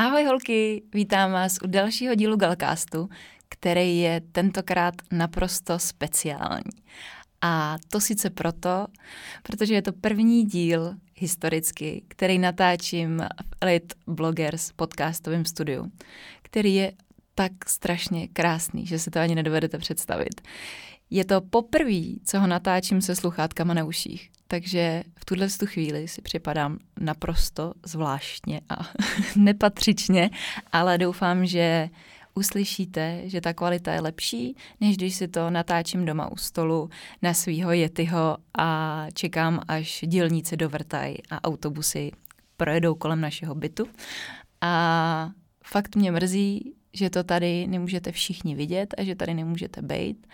Ahoj holky, vítám vás u dalšího dílu Galcastu, který je tentokrát naprosto speciální. A to sice proto, protože je to první díl historicky, který natáčím v Elite Bloggers podcastovém studiu, který je tak strašně krásný, že si to ani nedovedete představit. Je to poprvé, co ho natáčím se sluchátkama na uších, takže v tuhle chvíli si připadám naprosto zvláštně a nepatřičně, ale doufám, že uslyšíte, že ta kvalita je lepší, než když si to natáčím doma u stolu na svýho jetyho a čekám, až dílníci dovrtají a autobusy projedou kolem našeho bytu. A fakt mě mrzí, že to tady nemůžete všichni vidět a že tady nemůžete být,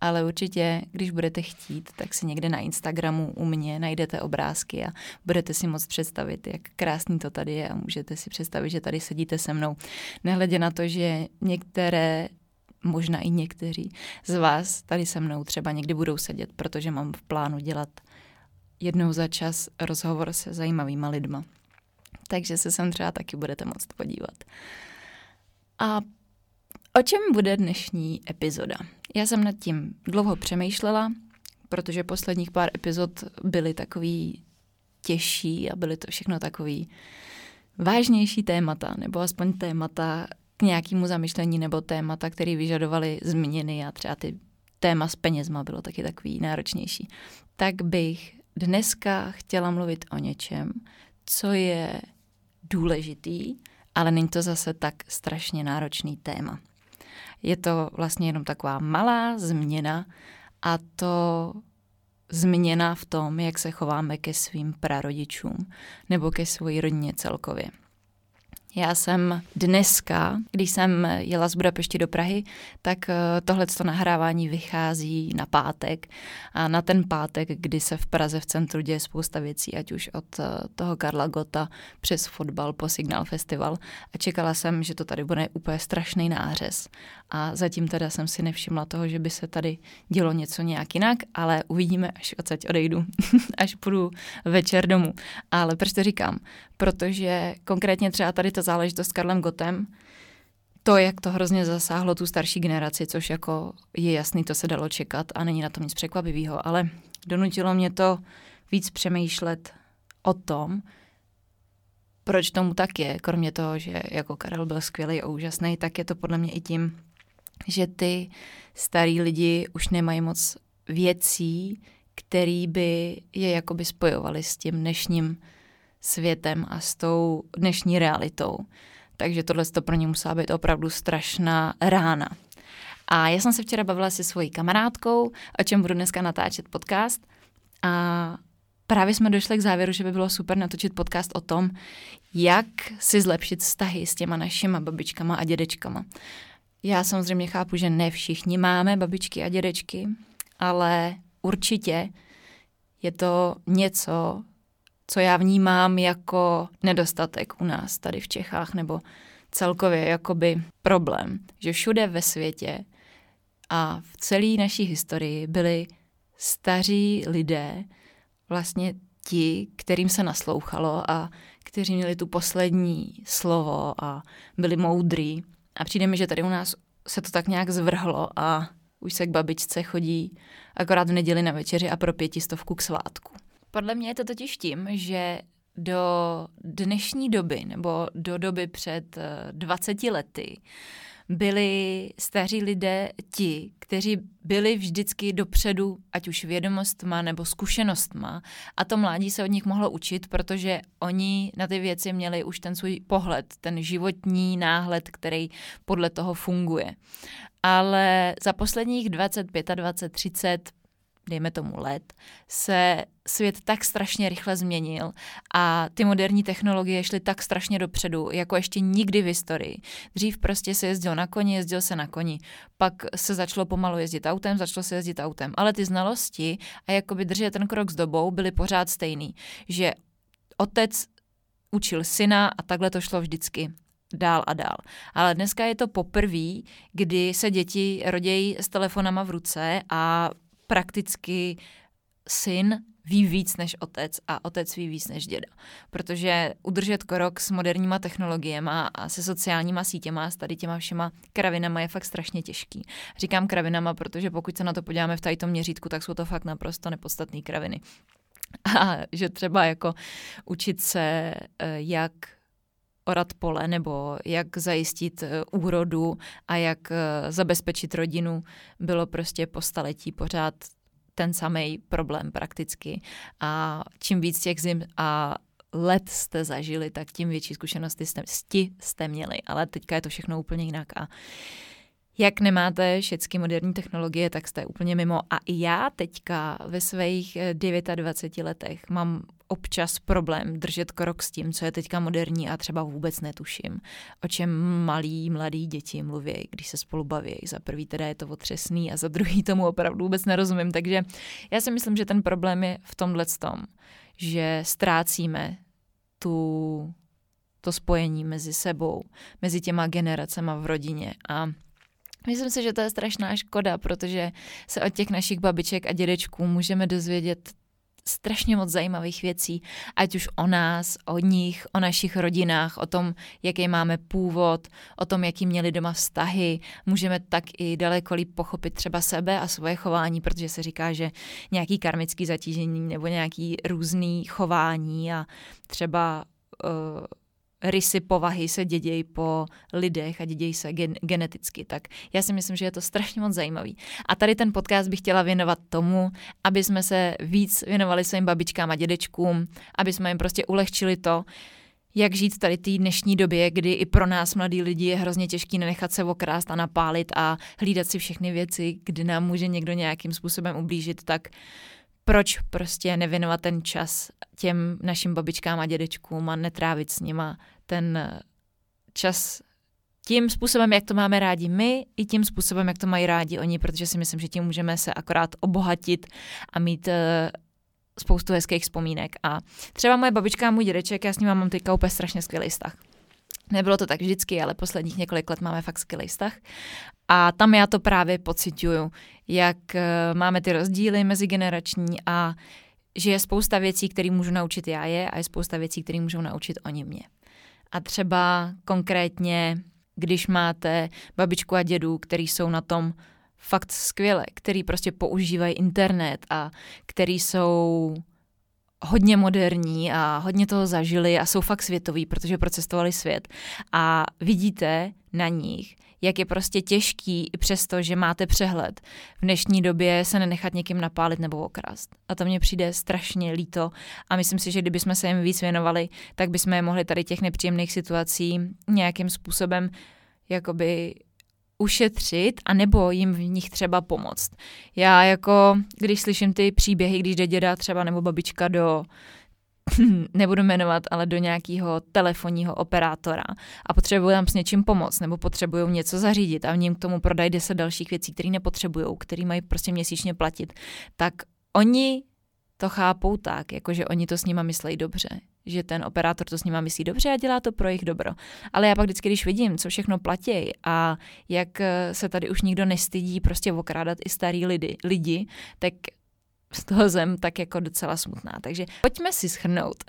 ale určitě, když budete chtít, tak si někde na Instagramu u mě najdete obrázky a budete si moc představit, jak krásný to tady je a můžete si představit, že tady sedíte se mnou. Nehledě na to, že některé možná i někteří z vás tady se mnou třeba někdy budou sedět, protože mám v plánu dělat jednou za čas rozhovor se zajímavýma lidma. Takže se sem třeba taky budete moct podívat. A o čem bude dnešní epizoda? Já jsem nad tím dlouho přemýšlela, protože posledních pár epizod byly takový těžší a byly to všechno takový vážnější témata, nebo aspoň témata k nějakému zamyšlení, nebo témata, které vyžadovaly změny a třeba ty téma s penězma bylo taky takový náročnější. Tak bych dneska chtěla mluvit o něčem, co je důležitý ale není to zase tak strašně náročný téma. Je to vlastně jenom taková malá změna a to změna v tom, jak se chováme ke svým prarodičům nebo ke své rodině celkově. Já jsem dneska, když jsem jela z Budapešti do Prahy, tak eh, tohle nahrávání vychází na pátek. A na ten pátek, kdy se v Praze v centru děje spousta věcí, ať už od eh, toho Karla Gota přes fotbal po Signal Festival. A čekala jsem, že to tady bude úplně strašný nářez. A zatím teda jsem si nevšimla toho, že by se tady dělo něco nějak jinak, ale uvidíme, až odsaď odejdu, až půjdu večer domů. Ale proč to říkám? Protože konkrétně třeba tady to záležitost s Karlem Gotem, to, jak to hrozně zasáhlo tu starší generaci, což jako je jasný, to se dalo čekat a není na tom nic překvapivého, ale donutilo mě to víc přemýšlet o tom, proč tomu tak je, kromě toho, že jako Karel byl skvělý a úžasný, tak je to podle mě i tím, že ty starý lidi už nemají moc věcí, který by je jakoby spojovali s tím dnešním světem a s tou dnešní realitou. Takže tohle to pro ně musela být opravdu strašná rána. A já jsem se včera bavila se svojí kamarádkou, o čem budu dneska natáčet podcast. A právě jsme došli k závěru, že by bylo super natočit podcast o tom, jak si zlepšit vztahy s těma našima babičkama a dědečkama. Já samozřejmě chápu, že ne všichni máme babičky a dědečky, ale určitě je to něco, co já vnímám jako nedostatek u nás tady v Čechách, nebo celkově jakoby problém, že všude ve světě a v celé naší historii byli staří lidé, vlastně ti, kterým se naslouchalo a kteří měli tu poslední slovo a byli moudrý. A přijde mi, že tady u nás se to tak nějak zvrhlo a už se k babičce chodí akorát v neděli na večeři a pro pětistovku k svátku. Podle mě je to totiž tím, že do dnešní doby nebo do doby před 20 eh, lety byli staří lidé ti, kteří byli vždycky dopředu, ať už vědomostma nebo zkušenostma a to mládí se od nich mohlo učit, protože oni na ty věci měli už ten svůj pohled, ten životní náhled, který podle toho funguje. Ale za posledních 25, 20, 30, dejme tomu let, se svět tak strašně rychle změnil a ty moderní technologie šly tak strašně dopředu, jako ještě nikdy v historii. Dřív prostě se jezdil na koni, jezdil se na koni, pak se začalo pomalu jezdit autem, začalo se jezdit autem, ale ty znalosti a jakoby držet ten krok s dobou byly pořád stejný, že otec učil syna a takhle to šlo vždycky dál a dál. Ale dneska je to poprvé, kdy se děti rodějí s telefonama v ruce a prakticky syn ví víc než otec a otec ví víc než děda. Protože udržet krok s moderníma technologiemi a se sociálníma sítěma, s tady těma všema kravinama je fakt strašně těžký. Říkám kravinama, protože pokud se na to podíváme v tajtom měřítku, tak jsou to fakt naprosto nepodstatné kraviny. A že třeba jako učit se, eh, jak orat pole nebo jak zajistit eh, úrodu a jak eh, zabezpečit rodinu, bylo prostě po staletí pořád ten samý problém prakticky. A čím víc těch zim a let jste zažili, tak tím větší zkušenosti jste, jste měli. Ale teďka je to všechno úplně jinak. A jak nemáte všechny moderní technologie, tak jste úplně mimo. A i já teďka ve svých 29 eh, letech mám občas problém držet krok s tím, co je teďka moderní a třeba vůbec netuším, o čem malí, mladí děti mluví, když se spolu baví. Za prvý teda je to otřesný a za druhý tomu opravdu vůbec nerozumím. Takže já si myslím, že ten problém je v tomhle tom, že ztrácíme tu, to spojení mezi sebou, mezi těma generacema v rodině a Myslím si, že to je strašná škoda, protože se od těch našich babiček a dědečků můžeme dozvědět strašně moc zajímavých věcí, ať už o nás, o nich, o našich rodinách, o tom, jaký máme původ, o tom, jaký měli doma vztahy. Můžeme tak i daleko líp pochopit třeba sebe a svoje chování, protože se říká, že nějaký karmický zatížení nebo nějaký různý chování a třeba uh, rysy povahy se dědějí po lidech a dědějí se gen- geneticky. Tak já si myslím, že je to strašně moc zajímavý. A tady ten podcast bych chtěla věnovat tomu, aby jsme se víc věnovali svým babičkám a dědečkům, aby jsme jim prostě ulehčili to, jak žít tady té dnešní době, kdy i pro nás mladí lidi je hrozně těžký nenechat se okrást a napálit a hlídat si všechny věci, kdy nám může někdo nějakým způsobem ublížit, tak proč prostě nevěnovat ten čas těm našim babičkám a dědečkům a netrávit s nima ten čas tím způsobem, jak to máme rádi my, i tím způsobem, jak to mají rádi oni, protože si myslím, že tím můžeme se akorát obohatit a mít uh, spoustu hezkých vzpomínek. A třeba moje babička a můj dědeček, já s ním mám teďka úplně strašně skvělý vztah. Nebylo to tak vždycky, ale posledních několik let máme fakt skvělý vztah. A tam já to právě pocituju, jak uh, máme ty rozdíly mezigenerační a že je spousta věcí, které můžu naučit já je a je spousta věcí, které můžou naučit oni mě. A třeba konkrétně, když máte babičku a dědu, který jsou na tom fakt skvěle, který prostě používají internet a který jsou hodně moderní a hodně toho zažili a jsou fakt světoví, protože procestovali svět. A vidíte na nich, jak je prostě těžký i přesto, že máte přehled v dnešní době se nenechat někým napálit nebo okrást. A to mně přijde strašně líto a myslím si, že kdybychom se jim víc věnovali, tak bychom je mohli tady těch nepříjemných situací nějakým způsobem jakoby ušetřit a nebo jim v nich třeba pomoct. Já jako, když slyším ty příběhy, když jde děda třeba nebo babička do nebudu jmenovat, ale do nějakého telefonního operátora a potřebují tam s něčím pomoct nebo potřebují něco zařídit a v ním k tomu prodají deset dalších věcí, které nepotřebují, které mají prostě měsíčně platit, tak oni to chápou tak, jakože oni to s nima myslejí dobře, že ten operátor to s nima myslí dobře a dělá to pro jejich dobro. Ale já pak vždycky, když vidím, co všechno platí a jak se tady už nikdo nestydí prostě okrádat i starý lidi, lidi tak z toho zem tak jako docela smutná. Takže pojďme si schrnout,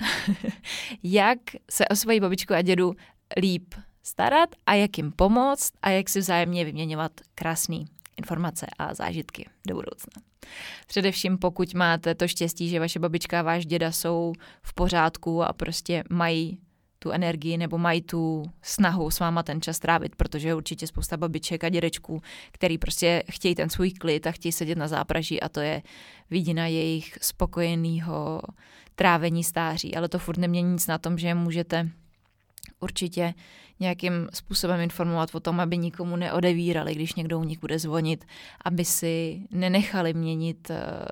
jak se o svoji babičku a dědu líp starat a jak jim pomoct a jak si vzájemně vyměňovat krásné informace a zážitky do budoucna. Především pokud máte to štěstí, že vaše babička a váš děda jsou v pořádku a prostě mají tu energii nebo mají tu snahu s váma ten čas trávit, protože je určitě spousta babiček a dědečků, který prostě chtějí ten svůj klid a chtějí sedět na zápraží a to je vidina jejich spokojeného trávení stáří. Ale to furt nemění nic na tom, že můžete určitě nějakým způsobem informovat o tom, aby nikomu neodevírali, když někdo u nich bude zvonit, aby si nenechali měnit eh,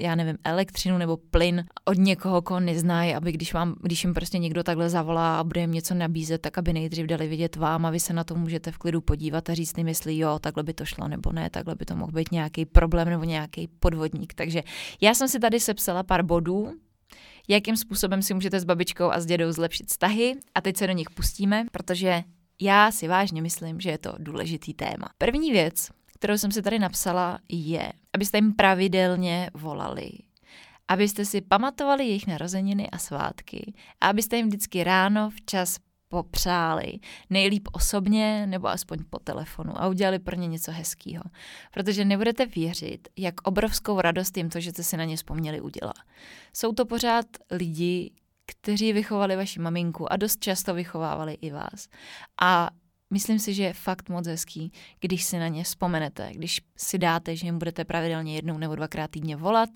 já nevím, elektřinu nebo plyn od někoho, koho neznají, aby když, vám, když jim prostě někdo takhle zavolá a bude jim něco nabízet, tak aby nejdřív dali vidět vám a vy se na to můžete v klidu podívat a říct jim, jestli jo, takhle by to šlo nebo ne, takhle by to mohl být nějaký problém nebo nějaký podvodník. Takže já jsem si tady sepsala pár bodů, jakým způsobem si můžete s babičkou a s dědou zlepšit vztahy a teď se do nich pustíme, protože já si vážně myslím, že je to důležitý téma. První věc, kterou jsem si tady napsala, je, abyste jim pravidelně volali. Abyste si pamatovali jejich narozeniny a svátky a abyste jim vždycky ráno včas popřáli, nejlíp osobně nebo aspoň po telefonu a udělali pro ně něco hezkého. Protože nebudete věřit, jak obrovskou radost jim to, že jste si na ně vzpomněli, udělá. Jsou to pořád lidi, kteří vychovali vaši maminku a dost často vychovávali i vás. A myslím si, že je fakt moc hezký, když si na ně vzpomenete, když si dáte, že jim budete pravidelně jednou nebo dvakrát týdně volat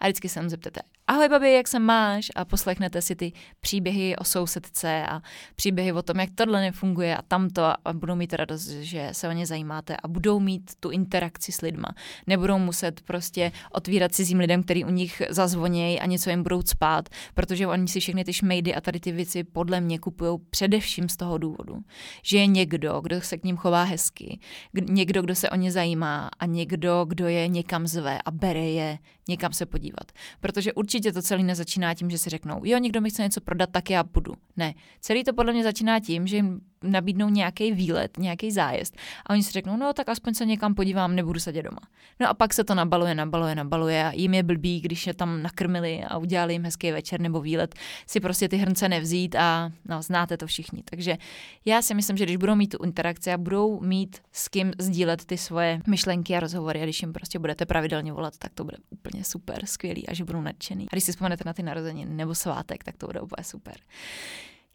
a vždycky se jim zeptáte, ahoj babi, jak se máš? A poslechnete si ty příběhy o sousedce a příběhy o tom, jak tohle nefunguje a tamto a budou mít radost, že se o ně zajímáte a budou mít tu interakci s lidma. Nebudou muset prostě otvírat cizím lidem, který u nich zazvonějí a něco jim budou spát, protože oni si všechny ty šmejdy a tady ty věci podle mě kupují především z toho důvodu, že je někdo, kdo se k ním chová hezky, někdo, kdo se o ně zajímá a někdo, kdo je někam zve a bere je někam se podívat. Protože určitě to celé nezačíná tím, že si řeknou, jo, někdo mi chce něco prodat, tak já budu. Ne. Celý to podle mě začíná tím, že jim nabídnou nějaký výlet, nějaký zájezd a oni si řeknou, no tak aspoň se někam podívám, nebudu sedět doma. No a pak se to nabaluje, nabaluje, nabaluje a jim je blbý, když je tam nakrmili a udělali jim hezký večer nebo výlet, si prostě ty hrnce nevzít a no, znáte to všichni. Takže já si myslím, že když budou mít tu interakci a budou mít s kým sdílet ty svoje myšlenky a rozhovory a když jim prostě budete pravidelně volat, tak to bude úplně super, skvělý a že budou nadšený. A když si vzpomenete na ty narozeniny nebo svátek, tak to bude úplně super.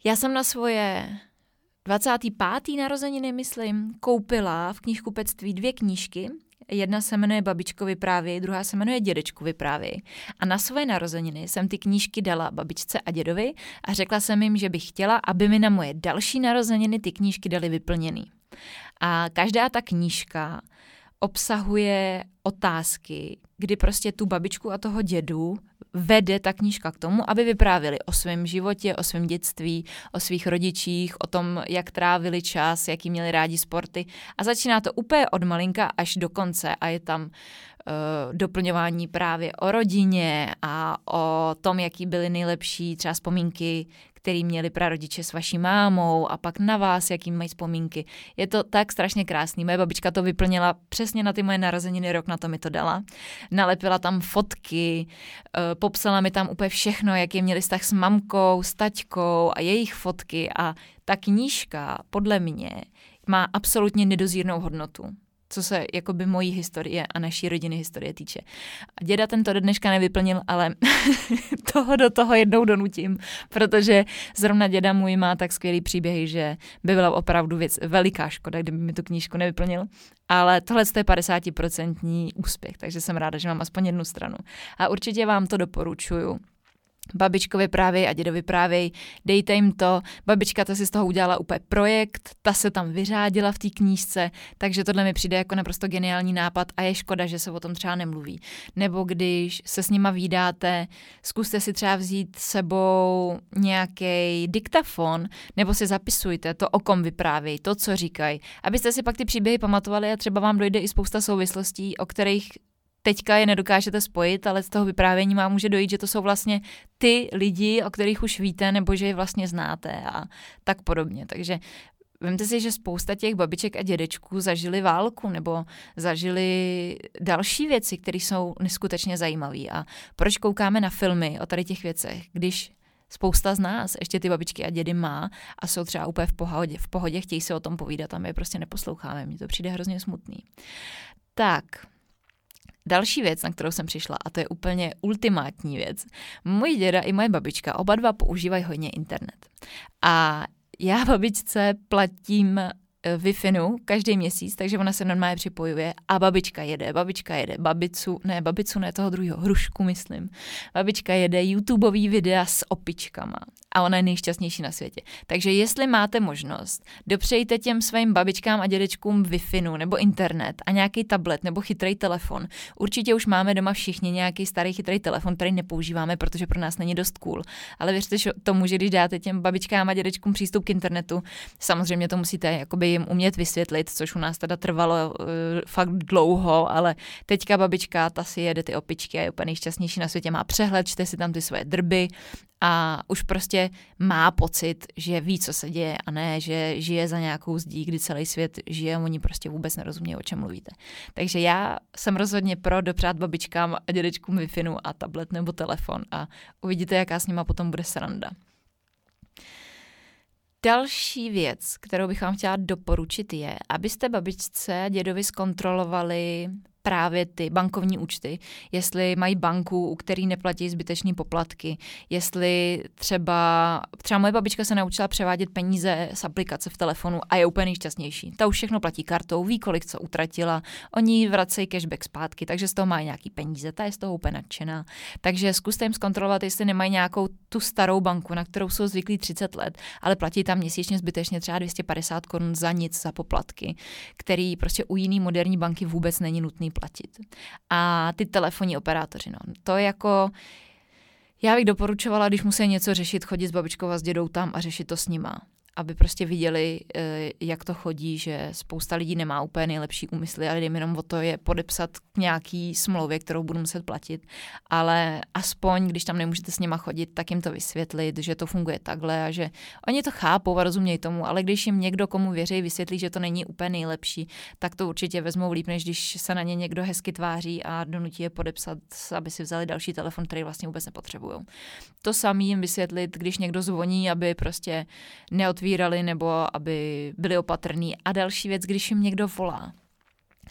Já jsem na svoje 25. narozeniny, myslím, koupila v knihkupectví dvě knížky. Jedna se jmenuje Babičko vyprávěj, druhá se jmenuje Dědečku vyprávěj. A na svoje narozeniny jsem ty knížky dala babičce a dědovi a řekla jsem jim, že bych chtěla, aby mi na moje další narozeniny ty knížky dali vyplněný. A každá ta knížka obsahuje otázky, kdy prostě tu babičku a toho dědu vede ta knížka k tomu, aby vyprávěli o svém životě, o svém dětství, o svých rodičích, o tom, jak trávili čas, jaký měli rádi sporty. A začíná to úplně od malinka až do konce a je tam uh, doplňování právě o rodině a o tom, jaký byly nejlepší třeba vzpomínky, který měli prarodiče s vaší mámou a pak na vás, jaký mají vzpomínky. Je to tak strašně krásný. Moje babička to vyplnila přesně na ty moje narozeniny, rok na to mi to dala. Nalepila tam fotky, eh, popsala mi tam úplně všechno, jaký měli vztah s mamkou, s taťkou a jejich fotky a ta knížka podle mě má absolutně nedozírnou hodnotu co se jakoby mojí historie a naší rodiny historie týče. A děda tento do dneška nevyplnil, ale toho do toho jednou donutím, protože zrovna děda můj má tak skvělý příběhy, že by byla opravdu věc veliká škoda, kdyby mi tu knížku nevyplnil. Ale tohle je 50% úspěch, takže jsem ráda, že mám aspoň jednu stranu. A určitě vám to doporučuju babičkovi právě a dědovi právě, dejte jim to. Babička ta si z toho udělala úplně projekt, ta se tam vyřádila v té knížce, takže tohle mi přijde jako naprosto geniální nápad a je škoda, že se o tom třeba nemluví. Nebo když se s nima výdáte, zkuste si třeba vzít sebou nějaký diktafon, nebo si zapisujte to, o kom vyprávějí, to, co říkají, abyste si pak ty příběhy pamatovali a třeba vám dojde i spousta souvislostí, o kterých teďka je nedokážete spojit, ale z toho vyprávění má může dojít, že to jsou vlastně ty lidi, o kterých už víte, nebo že je vlastně znáte a tak podobně. Takže Vemte si, že spousta těch babiček a dědečků zažili válku nebo zažili další věci, které jsou neskutečně zajímavé. A proč koukáme na filmy o tady těch věcech, když spousta z nás ještě ty babičky a dědy má a jsou třeba úplně v pohodě, v pohodě chtějí se o tom povídat a my je prostě neposloucháme. Mně to přijde hrozně smutný. Tak, Další věc, na kterou jsem přišla, a to je úplně ultimátní věc. Můj děda i moje babička oba dva používají hodně internet. A já babičce platím eh, wi každý měsíc, takže ona se normálně připojuje a babička jede, babička jede, babicu, ne, babicu ne toho druhého, hrušku myslím. Babička jede YouTubeový videa s opičkama a ona je nejšťastnější na světě. Takže jestli máte možnost, dopřejte těm svým babičkám a dědečkům Wi-Fi nebo internet a nějaký tablet nebo chytrý telefon. Určitě už máme doma všichni nějaký starý chytrý telefon, který nepoužíváme, protože pro nás není dost cool. Ale věřte tomu, že když dáte těm babičkám a dědečkům přístup k internetu, samozřejmě to musíte jakoby jim umět vysvětlit, což u nás teda trvalo uh, fakt dlouho, ale teďka babička, ta si jede ty opičky a je úplně nejšťastnější na světě, má přehled, čte si tam ty svoje drby a už prostě má pocit, že ví, co se děje a ne, že žije za nějakou zdí, kdy celý svět žije a oni prostě vůbec nerozumí, o čem mluvíte. Takže já jsem rozhodně pro dopřát babičkám a dědečkům wi a tablet nebo telefon a uvidíte, jaká s nima potom bude sranda. Další věc, kterou bych vám chtěla doporučit, je, abyste babičce a dědovi zkontrolovali právě ty bankovní účty, jestli mají banku, u který neplatí zbytečný poplatky, jestli třeba, třeba moje babička se naučila převádět peníze z aplikace v telefonu a je úplně nejšťastnější. Ta už všechno platí kartou, ví, kolik co utratila, oni vracejí cashback zpátky, takže z toho mají nějaký peníze, ta je z toho úplně nadšená. Takže zkuste jim zkontrolovat, jestli nemají nějakou tu starou banku, na kterou jsou zvyklí 30 let, ale platí tam měsíčně zbytečně třeba 250 korun za nic, za poplatky, který prostě u jiný moderní banky vůbec není nutný platit. A ty telefonní operátoři, no, to jako... Já bych doporučovala, když musí něco řešit, chodit s babičkou a s dědou tam a řešit to s nima aby prostě viděli, eh, jak to chodí, že spousta lidí nemá úplně nejlepší úmysly, ale jdem jenom o to je podepsat k nějaký smlouvě, kterou budu muset platit, ale aspoň, když tam nemůžete s nima chodit, tak jim to vysvětlit, že to funguje takhle a že oni to chápou a rozumějí tomu, ale když jim někdo, komu věří, vysvětlí, že to není úplně nejlepší, tak to určitě vezmou líp, než když se na ně někdo hezky tváří a donutí je podepsat, aby si vzali další telefon, který vlastně vůbec nepotřebují. To samý jim vysvětlit, když někdo zvoní, aby prostě neod otvírali nebo aby byli opatrní. A další věc, když jim někdo volá,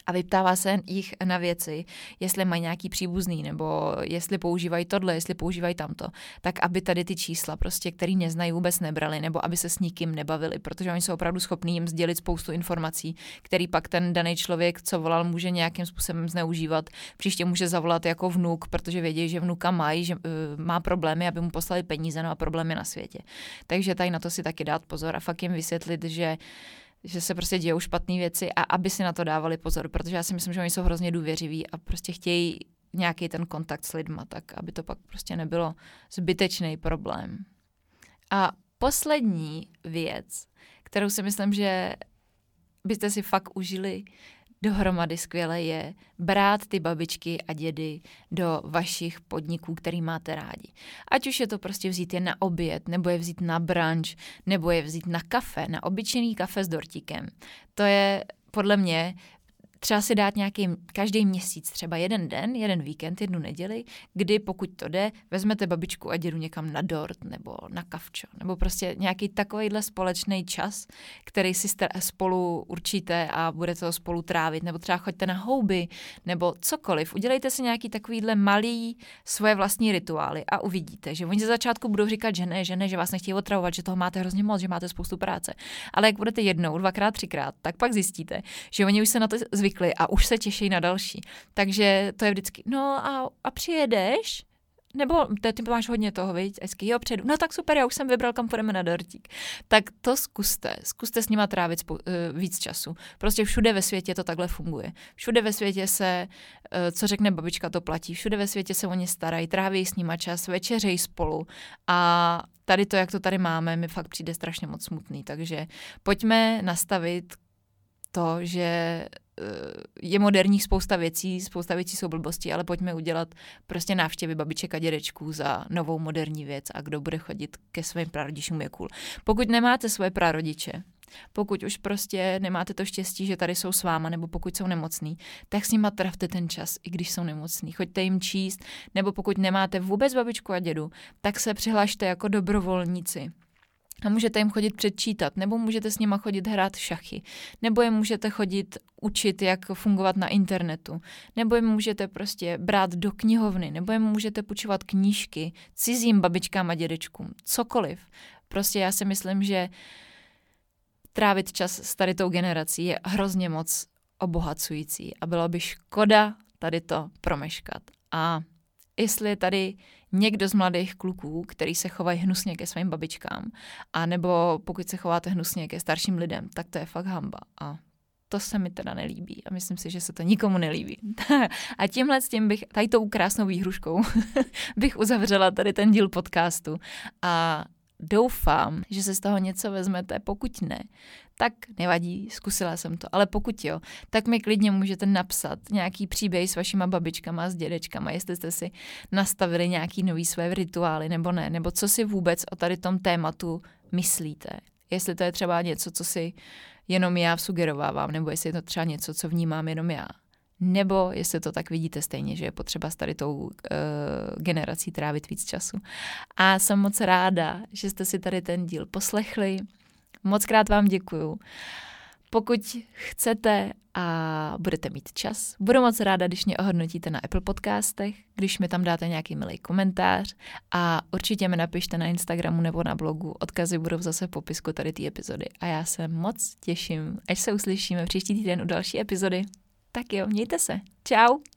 a vyptává se jich na věci, jestli mají nějaký příbuzný, nebo jestli používají tohle, jestli používají tamto, tak aby tady ty čísla, prostě, který neznají, vůbec nebrali, nebo aby se s nikým nebavili, protože oni jsou opravdu schopní jim sdělit spoustu informací, který pak ten daný člověk, co volal, může nějakým způsobem zneužívat. Příště může zavolat jako vnuk, protože vědí, že vnuka mají, že uh, má problémy, aby mu poslali peníze, no a problémy na světě. Takže tady na to si taky dát pozor a fakt jim vysvětlit, že že se prostě dějou špatné věci a aby si na to dávali pozor, protože já si myslím, že oni jsou hrozně důvěřiví a prostě chtějí nějaký ten kontakt s lidma, tak aby to pak prostě nebylo zbytečný problém. A poslední věc, kterou si myslím, že byste si fakt užili, dohromady skvěle je brát ty babičky a dědy do vašich podniků, který máte rádi. Ať už je to prostě vzít je na oběd, nebo je vzít na brunch, nebo je vzít na kafe, na obyčejný kafe s dortíkem. To je podle mě třeba si dát nějaký každý měsíc, třeba jeden den, jeden víkend, jednu neděli, kdy pokud to jde, vezmete babičku a dědu někam na dort nebo na kavčo, nebo prostě nějaký takovýhle společný čas, který si spolu určíte a budete to spolu trávit, nebo třeba choďte na houby, nebo cokoliv. Udělejte si nějaký takovýhle malý svoje vlastní rituály a uvidíte, že oni ze začátku budou říkat, že ne, že ne, že vás nechtějí otravovat, že toho máte hrozně moc, že máte spoustu práce. Ale jak budete jednou, dvakrát, třikrát, tak pak zjistíte, že oni už se na to zvykli zvykli a už se těší na další. Takže to je vždycky, no a, a přijedeš? Nebo ty, ty máš hodně toho, viď? Hezky, jo, předu. No tak super, já už jsem vybral, kam půjdeme na dortík. Tak to zkuste. Zkuste s nima trávit spou- uh, víc času. Prostě všude ve světě to takhle funguje. Všude ve světě se, uh, co řekne babička, to platí. Všude ve světě se o ně starají, tráví s nima čas, večeřej spolu. A tady to, jak to tady máme, mi fakt přijde strašně moc smutný. Takže pojďme nastavit to, že eh, je moderních spousta věcí, spousta věcí jsou blbosti, ale pojďme udělat prostě návštěvy babiček a dědečků za novou moderní věc a kdo bude chodit ke svým prarodičům je cool. Pokud nemáte svoje prarodiče, pokud už prostě nemáte to štěstí, že tady jsou s váma, nebo pokud jsou nemocní, tak s nima trávte ten čas, i když jsou nemocní. Choďte jim číst, nebo pokud nemáte vůbec babičku a dědu, tak se přihlašte jako dobrovolníci a můžete jim chodit předčítat, nebo můžete s nima chodit hrát šachy, nebo je můžete chodit učit, jak fungovat na internetu, nebo je můžete prostě brát do knihovny, nebo je můžete půjčovat knížky cizím babičkám a dědečkům, cokoliv. Prostě já si myslím, že trávit čas s tady tou generací je hrozně moc obohacující a bylo by škoda tady to promeškat. A jestli je tady někdo z mladých kluků, který se chovají hnusně ke svým babičkám, a nebo pokud se chováte hnusně ke starším lidem, tak to je fakt hamba. A to se mi teda nelíbí a myslím si, že se to nikomu nelíbí. a tímhle s tím bych, tady tou krásnou výhruškou, bych uzavřela tady ten díl podcastu a doufám, že se z toho něco vezmete. Pokud ne, tak nevadí, zkusila jsem to. Ale pokud jo, tak mi klidně můžete napsat nějaký příběh s vašima babičkama, s dědečkama, jestli jste si nastavili nějaký nový své rituály nebo ne, nebo co si vůbec o tady tom tématu myslíte. Jestli to je třeba něco, co si jenom já sugerovávám, nebo jestli je to třeba něco, co vnímám jenom já. Nebo jestli to tak vidíte stejně, že je potřeba s tady tou uh, generací trávit víc času. A jsem moc ráda, že jste si tady ten díl poslechli. Moc krát vám děkuju. Pokud chcete a budete mít čas, budu moc ráda, když mě ohodnotíte na Apple podcastech, když mi tam dáte nějaký milý komentář a určitě mi napište na Instagramu nebo na blogu, odkazy budou zase v popisku tady té epizody. A já se moc těším, až se uslyšíme příští týden u další epizody. Tak jo, mějte se. Ciao.